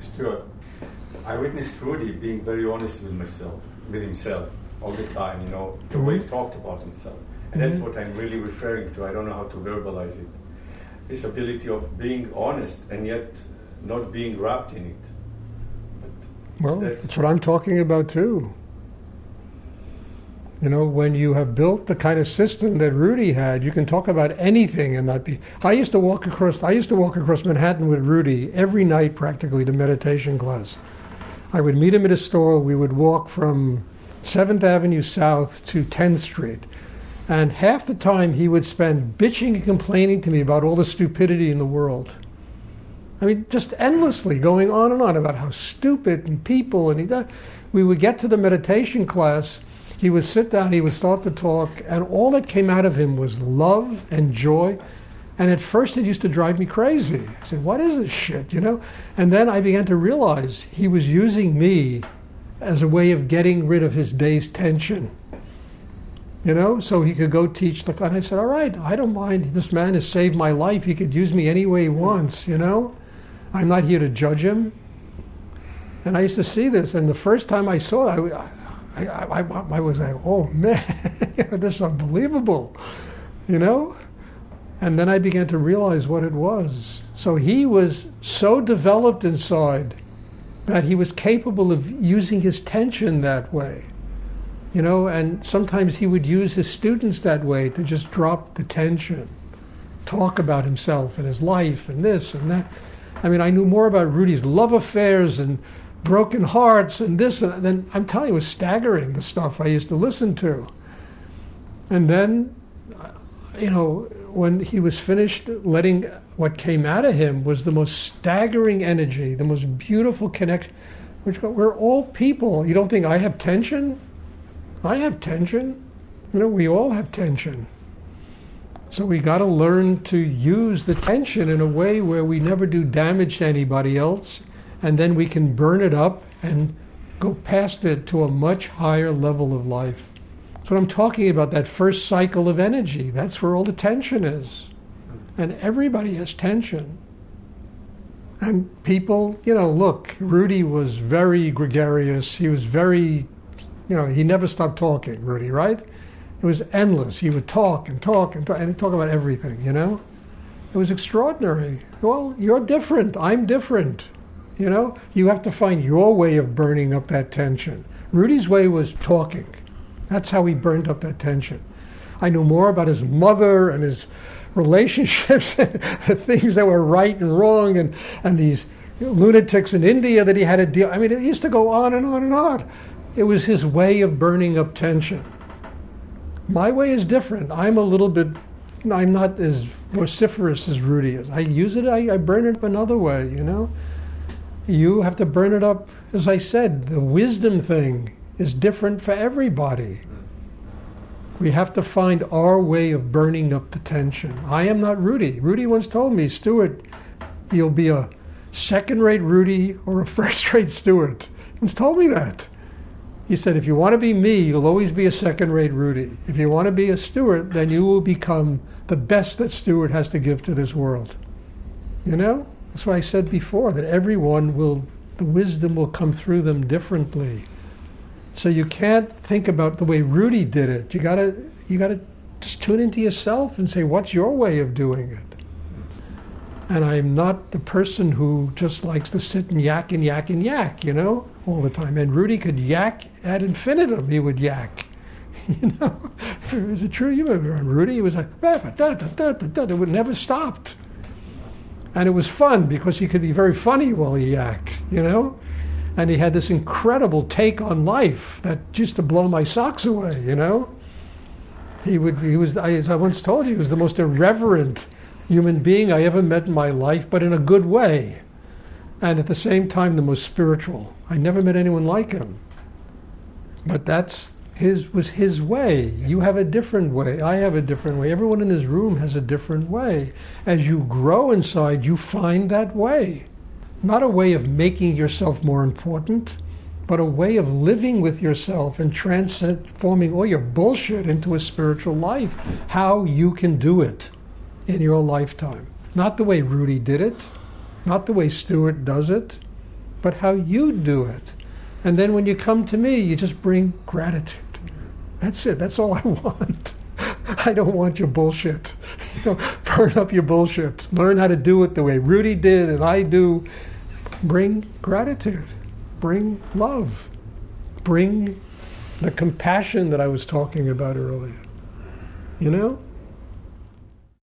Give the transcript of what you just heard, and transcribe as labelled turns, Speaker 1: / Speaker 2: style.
Speaker 1: Stuart, I witnessed Rudy being very honest with myself, with himself, all the time. You know, the mm-hmm. way he talked about himself, and mm-hmm. that's what I'm really referring to. I don't know how to verbalize it. This ability of being honest and yet not being wrapped in it.
Speaker 2: But well, that's, that's what I'm talking about too. You know, when you have built the kind of system that Rudy had, you can talk about anything and not be. I used to walk across. I used to walk across Manhattan with Rudy every night, practically to meditation class. I would meet him at a store. We would walk from Seventh Avenue South to 10th Street, and half the time he would spend bitching and complaining to me about all the stupidity in the world. I mean, just endlessly going on and on about how stupid and people and he. We would get to the meditation class he would sit down, he would start to talk, and all that came out of him was love and joy. And at first, it used to drive me crazy. I said, What is this shit, you know? And then I began to realize he was using me as a way of getting rid of his day's tension. You know, so he could go teach the. And I said, All right, I don't mind. This man has saved my life. He could use me any way he wants, you know? I'm not here to judge him. And I used to see this. And the first time I saw it, I, I, I, I was like, oh man, this is unbelievable, you know? And then I began to realize what it was. So he was so developed inside that he was capable of using his tension that way. You know, and sometimes he would use his students that way to just drop the tension, talk about himself and his life and this and that. I mean, I knew more about Rudy's love affairs and broken hearts and this and then I'm telling you, it was staggering the stuff I used to listen to. And then, you know, when he was finished, letting what came out of him was the most staggering energy, the most beautiful connection. Which we're all people. You don't think I have tension? I have tension. You know, we all have tension. So we got to learn to use the tension in a way where we never do damage to anybody else and then we can burn it up and go past it to a much higher level of life. That's what I'm talking about, that first cycle of energy. That's where all the tension is. And everybody has tension. And people, you know, look, Rudy was very gregarious. He was very, you know, he never stopped talking, Rudy, right? It was endless. He would talk and talk and talk and talk about everything, you know? It was extraordinary. Well, you're different. I'm different. You know, you have to find your way of burning up that tension. Rudy's way was talking. That's how he burned up that tension. I knew more about his mother and his relationships, things that were right and wrong, and, and these lunatics in India that he had to deal. I mean, it used to go on and on and on. It was his way of burning up tension. My way is different. I'm a little bit. I'm not as vociferous as Rudy is. I use it. I, I burn it up another way. You know you have to burn it up. As I said, the wisdom thing is different for everybody. We have to find our way of burning up the tension. I am not Rudy. Rudy once told me, Stuart, you'll be a second rate Rudy or a first rate Stuart. He told me that. He said, if you want to be me, you'll always be a second rate Rudy. If you want to be a Stuart, then you will become the best that Stuart has to give to this world. You know? That's why I said before that everyone will, the wisdom will come through them differently. So you can't think about the way Rudy did it. You gotta, you gotta just tune into yourself and say, what's your way of doing it? And I'm not the person who just likes to sit and yak and yak and yak, you know, all the time. And Rudy could yak ad infinitum. He would yak. You know, Is it true human. Rudy, he was like, da, da, da, da, da, it would never stopped. And it was fun because he could be very funny while he acted, you know? And he had this incredible take on life that used to blow my socks away, you know? He would, he was, as I once told you, he was the most irreverent human being I ever met in my life, but in a good way. And at the same time, the most spiritual. I never met anyone like him. But that's his was his way. You have a different way. I have a different way. Everyone in this room has a different way. As you grow inside, you find that way. Not a way of making yourself more important, but a way of living with yourself and transforming all your bullshit into a spiritual life. How you can do it in your lifetime. Not the way Rudy did it, not the way Stuart does it, but how you do it. And then when you come to me, you just bring gratitude. That's it. That's all I want. I don't want your bullshit. You know, burn up your bullshit. Learn how to do it the way Rudy did and I do. Bring gratitude. Bring love. Bring the compassion that I was talking about earlier. You know?